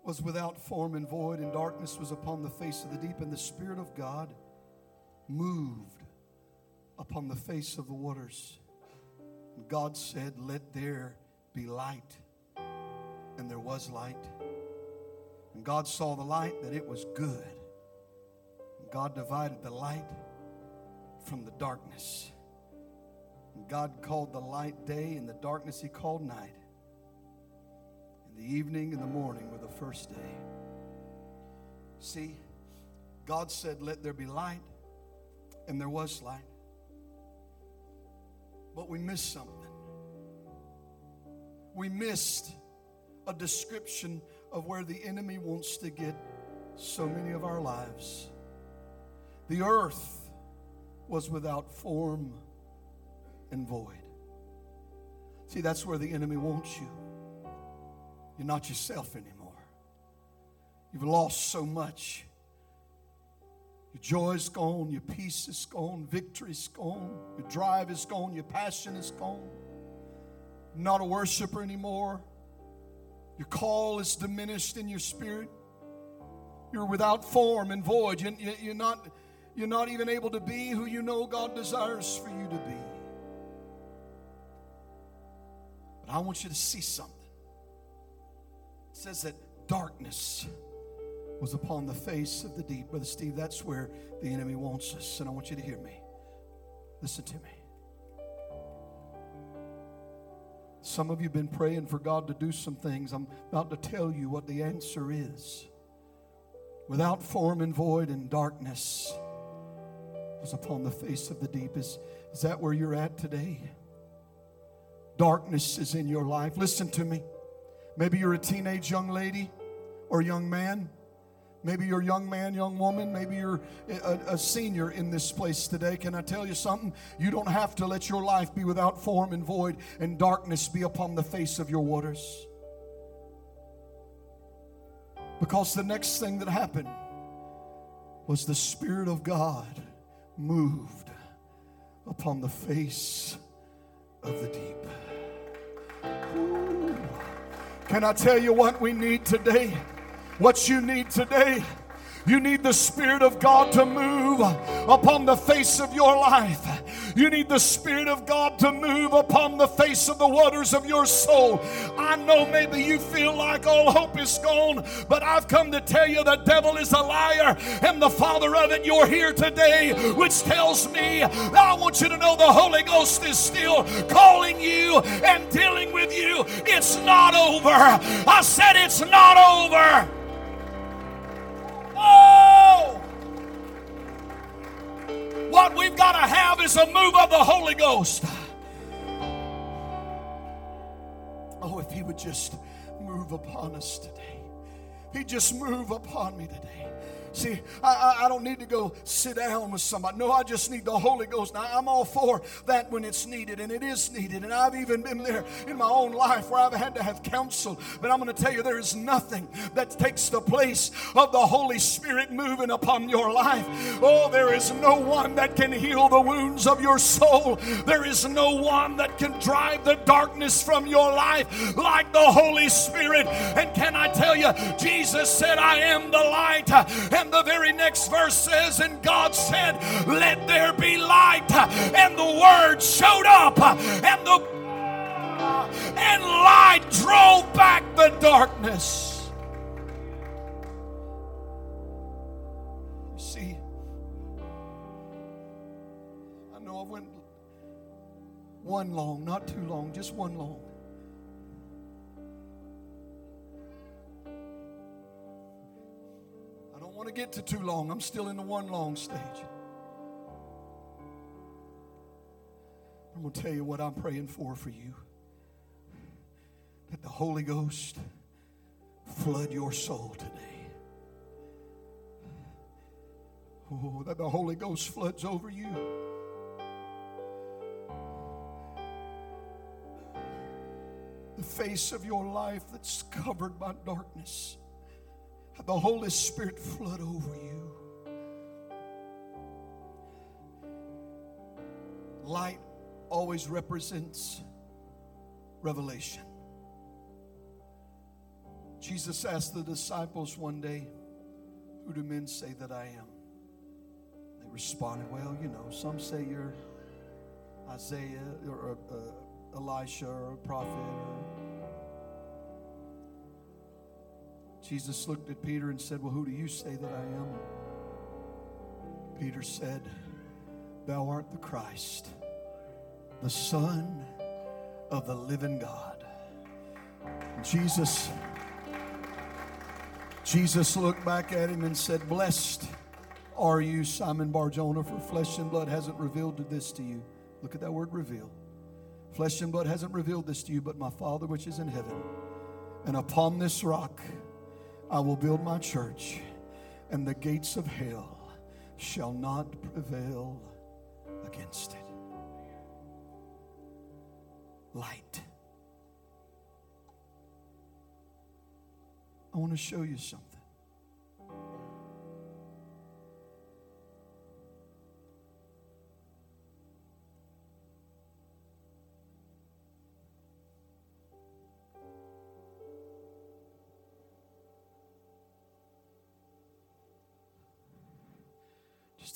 was without form and void, and darkness was upon the face of the deep, and the Spirit of God moved upon the face of the waters. And God said, Let there be light. And there was light. And God saw the light that it was good. God divided the light from the darkness. God called the light day, and the darkness he called night. And the evening and the morning were the first day. See, God said, Let there be light, and there was light. But we missed something. We missed a description of where the enemy wants to get so many of our lives. The earth was without form and void. See, that's where the enemy wants you. You're not yourself anymore. You've lost so much. Your joy is gone, your peace is gone, victory is gone, your drive is gone, your passion is gone. Not a worshiper anymore. Your call is diminished in your spirit. You're without form and void. You're not, you're not even able to be who you know God desires for you to be. But I want you to see something. It says that darkness was upon the face of the deep. Brother Steve, that's where the enemy wants us. And I want you to hear me. Listen to me. Some of you have been praying for God to do some things. I'm about to tell you what the answer is. Without form and void and darkness was upon the face of the deep. Is, is that where you're at today? Darkness is in your life. Listen to me. Maybe you're a teenage young lady or young man. Maybe you're a young man, young woman. Maybe you're a, a, senior in this place today. Can I tell you something? You don't have to let your life be without form and void and darkness be upon the face of your waters. Because the next thing that happened was the Spirit of God moved upon the face of the deep. Ooh. Can I tell you what we need today? What you need today you need the Spirit of God to move upon the face of your life. You need the Spirit of God to move upon the face of the waters of your soul. I know maybe you feel like all hope is gone, but I've come to tell you the devil is a liar and the father of it. You're here today, which tells me I want you to know the Holy Ghost is still calling you and dealing with you. It's not over. I said it's not over. What we've got to have is a move of the Holy Ghost. Oh, if He would just move upon us today. He'd just move upon me today. See, I, I, don't need to go sit down with somebody. No, I just need the Holy Ghost. Now, I'm all for that when it's needed, and it is needed. And I've even been there in my own life where I've had to have counsel. But I'm going to tell you, there is nothing that takes the place of the Holy Spirit moving upon your life. Oh, there is no one that can heal the wounds of your soul. There is no one that can drive the darkness from your life like the Holy Spirit. And can I tell you, Jesus said, I am the light. And the very next verse says, And God said, Let there be light. And the word showed up, and the and light drove back the darkness. You see, I know I went one long, not too long, just one long. Want to get to too long. I'm still in the one long stage. I'm going to tell you what I'm praying for for you. That the Holy Ghost flood your soul today. Oh, that the Holy Ghost floods over you. The face of your life that's covered by darkness the Holy Spirit flood over you. Light always represents revelation. Jesus asked the disciples one day, Who do men say that I am? They responded, Well, you know, some say you're Isaiah or uh, Elisha or a prophet. Or... Jesus looked at Peter and said, Well, who do you say that I am? Peter said, Thou art the Christ, the Son of the living God. Jesus Jesus looked back at him and said, Blessed are you, Simon Barjona, for flesh and blood hasn't revealed this to you. Look at that word reveal. Flesh and blood hasn't revealed this to you, but my Father which is in heaven. And upon this rock I will build my church, and the gates of hell shall not prevail against it. Light. I want to show you something.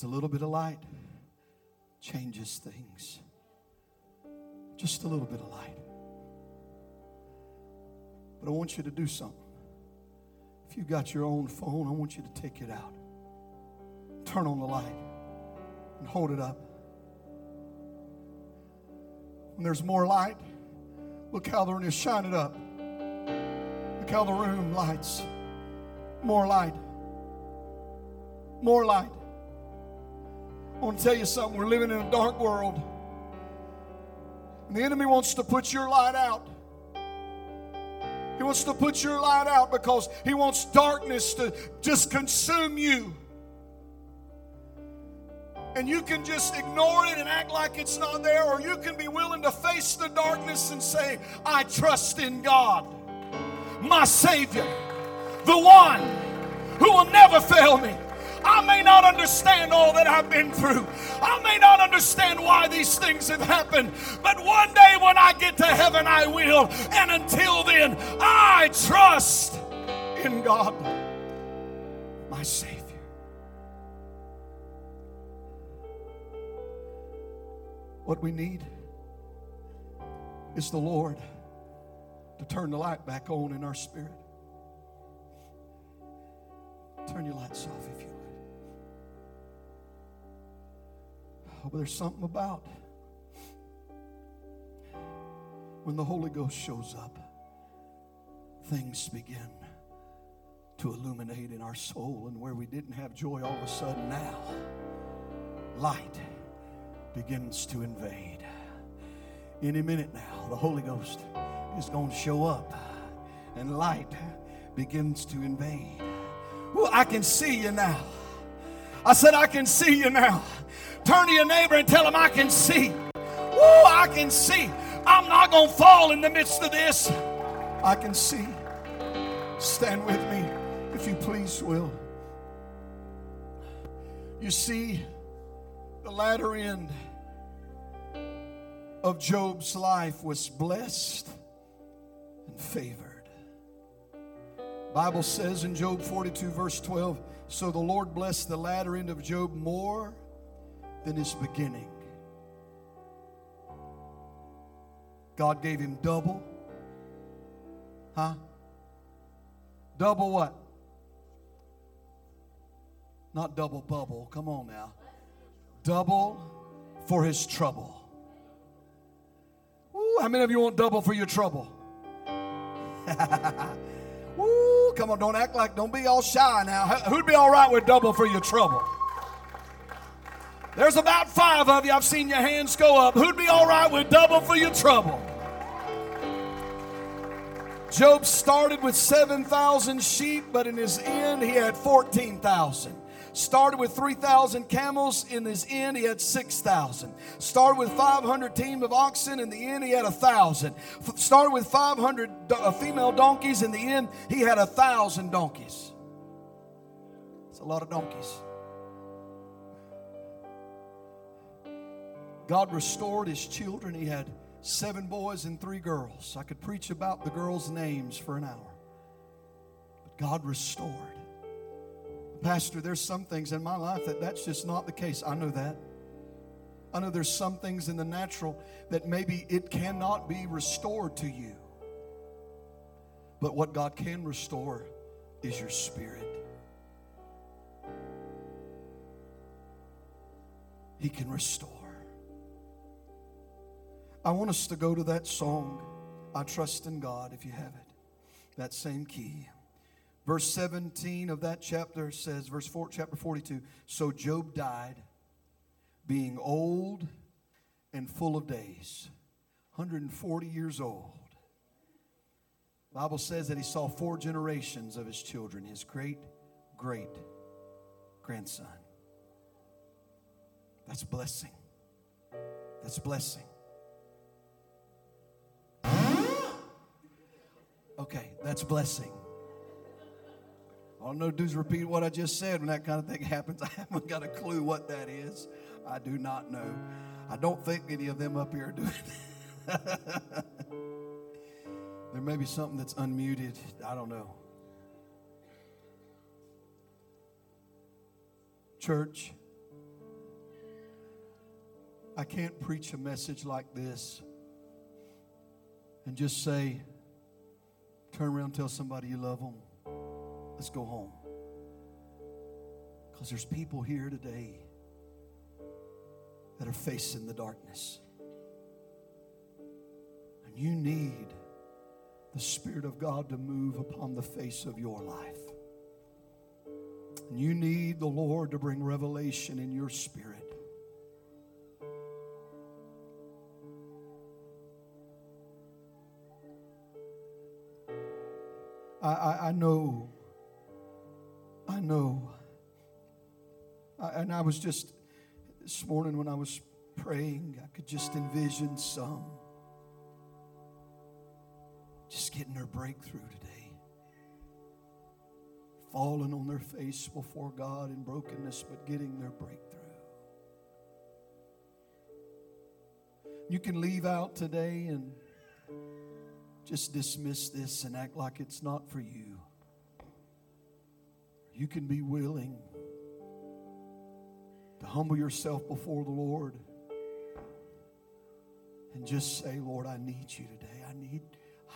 Just a little bit of light changes things. Just a little bit of light. But I want you to do something. If you've got your own phone, I want you to take it out. Turn on the light and hold it up. When there's more light, look how the room is shining up. Look how the room lights. More light. More light. I want to tell you something. We're living in a dark world. And the enemy wants to put your light out. He wants to put your light out because he wants darkness to just consume you. And you can just ignore it and act like it's not there, or you can be willing to face the darkness and say, I trust in God, my Savior, the one who will never fail me. I may not understand all that I've been through. I may not understand why these things have happened. But one day when I get to heaven, I will. And until then, I trust in God, my Savior. What we need is the Lord to turn the light back on in our spirit. Turn your lights off if you but there's something about when the Holy Ghost shows up, things begin to illuminate in our soul. And where we didn't have joy, all of a sudden now, light begins to invade. Any minute now, the Holy Ghost is going to show up and light begins to invade. Well, I can see you now. I said, I can see you now. Turn to your neighbor and tell him, I can see. Woo, I can see. I'm not going to fall in the midst of this. I can see. Stand with me, if you please, will. You see, the latter end of Job's life was blessed and favored. Bible says in Job 42 verse 12, so the Lord blessed the latter end of Job more than his beginning. God gave him double. Huh? Double what? Not double bubble. Come on now. Double for his trouble. Ooh, how many of you want double for your trouble? (laughs) Come on, don't act like, don't be all shy now. Who'd be all right with double for your trouble? There's about five of you. I've seen your hands go up. Who'd be all right with double for your trouble? Job started with 7,000 sheep, but in his end, he had 14,000. Started with 3,000 camels. In his end, he had 6,000. Started with 500 team of oxen. In the end, he had a 1,000. Started with 500 uh, female donkeys. In the end, he had a 1,000 donkeys. It's a lot of donkeys. God restored his children. He had seven boys and three girls. I could preach about the girls' names for an hour. But God restored. Pastor, there's some things in my life that that's just not the case. I know that. I know there's some things in the natural that maybe it cannot be restored to you. But what God can restore is your spirit. He can restore. I want us to go to that song, I Trust in God, if you have it. That same key. Verse 17 of that chapter says, verse 4, chapter 42, so Job died, being old and full of days, 140 years old. The Bible says that he saw four generations of his children, his great, great grandson. That's blessing. That's blessing. Okay, that's blessing. All I know do is repeat what I just said when that kind of thing (laughs) happens. I haven't got a clue what that is. I do not know. I don't think any of them up here are doing (laughs) there may be something that's unmuted. I don't know. Church, I can't preach a message like this and just say, turn around tell somebody you love them. Let's go home. Because there's people here today that are facing the darkness. And you need the Spirit of God to move upon the face of your life. And you need the Lord to bring revelation in your spirit. I, I, I know, I know. I, and I was just, this morning when I was praying, I could just envision some just getting their breakthrough today. Falling on their face before God in brokenness, but getting their breakthrough. You can leave out today and just dismiss this and act like it's not for you. You can be willing to humble yourself before the Lord and just say, Lord, I need you today. I need,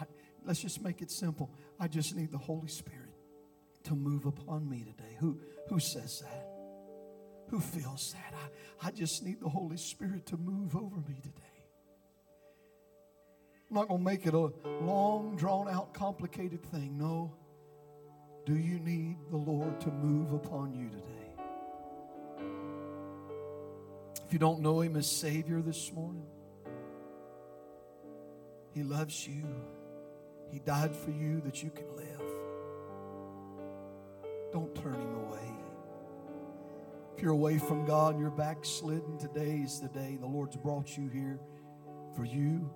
I, let's just make it simple. I just need the Holy Spirit to move upon me today. Who, who says that? Who feels that? I, I just need the Holy Spirit to move over me today. I'm not going to make it a long, drawn out, complicated thing. No. Do you need the Lord to move upon you today? If you don't know Him as Savior this morning, He loves you. He died for you that you can live. Don't turn Him away. If you're away from God and you're backslidden, today is the day the Lord's brought you here for you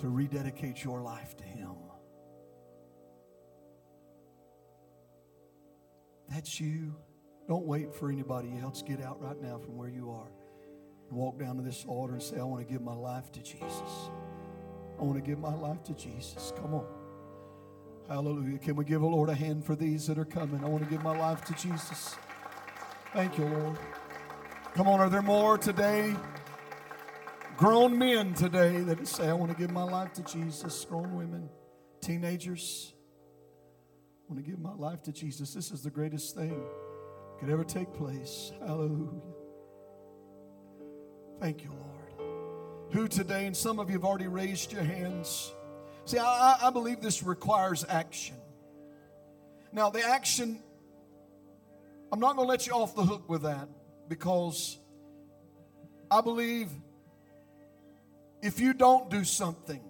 to rededicate your life to Him. That's you. Don't wait for anybody else. Get out right now from where you are and walk down to this altar and say, I want to give my life to Jesus. I want to give my life to Jesus. Come on. Hallelujah. Can we give the Lord a hand for these that are coming? I want to give my life to Jesus. Thank you, Lord. Come on, are there more today? Grown men today that say, I want to give my life to Jesus. Grown women, teenagers, want to give my life to Jesus. This is the greatest thing could ever take place. Hallelujah. Thank you, Lord. Who today, and some of you have already raised your hands. See, I, I believe this requires action. Now, the action, I'm not going to let you off the hook with that because I believe if you don't do something,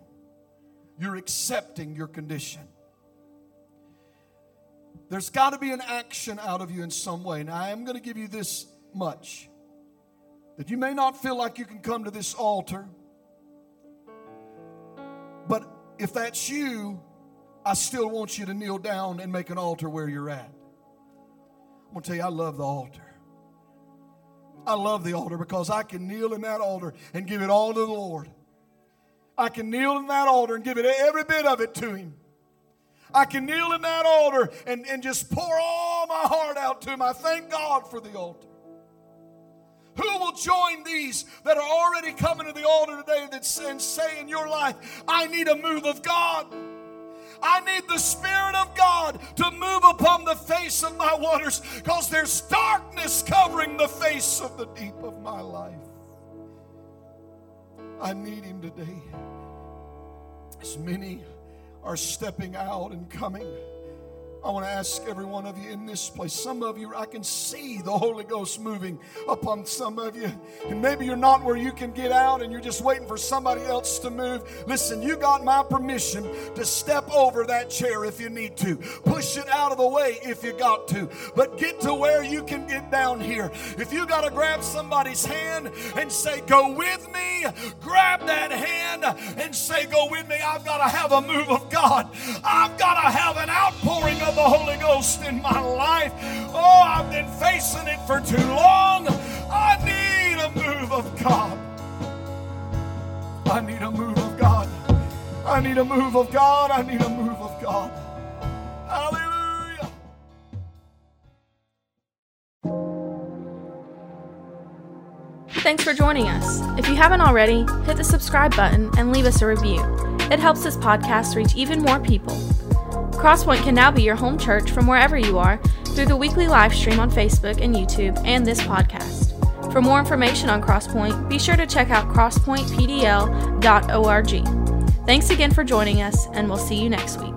you're accepting your condition. There's got to be an action out of you in some way. Now, I am going to give you this much that you may not feel like you can come to this altar, but if that's you, I still want you to kneel down and make an altar where you're at. I'm going to tell you, I love the altar. I love the altar because I can kneel in that altar and give it all to the Lord. I can kneel in that altar and give it every bit of it to Him. I can kneel in that altar and, and just pour all my heart out to Him. I thank God for the altar. Who will join these that are already coming to the altar today that, and say in your life, I need a move of God? I need the Spirit of God to move upon the face of my waters because there's darkness covering the face of the deep of my life. I need Him today. As many are stepping out and coming. I want to ask every one of you in this place. Some of you, I can see the Holy Ghost moving upon some of you. And maybe you're not where you can get out and you're just waiting for somebody else to move. Listen, you got my permission to step over that chair if you need to. Push it out of the way if you got to. But get to where you can get down here. If you got to grab somebody's hand and say, Go with me, grab that hand and say, Go with me. I've got to have a move of God. I've got to have an outpouring of the Holy Ghost in my life. Oh, I've been facing it for too long. I need a move of God. I need a move of God. I need a move of God. I need a move of God. Hallelujah. Thanks for joining us. If you haven't already, hit the subscribe button and leave us a review. It helps this podcast reach even more people. Crosspoint can now be your home church from wherever you are through the weekly live stream on Facebook and YouTube and this podcast. For more information on Crosspoint, be sure to check out crosspointpdl.org. Thanks again for joining us, and we'll see you next week.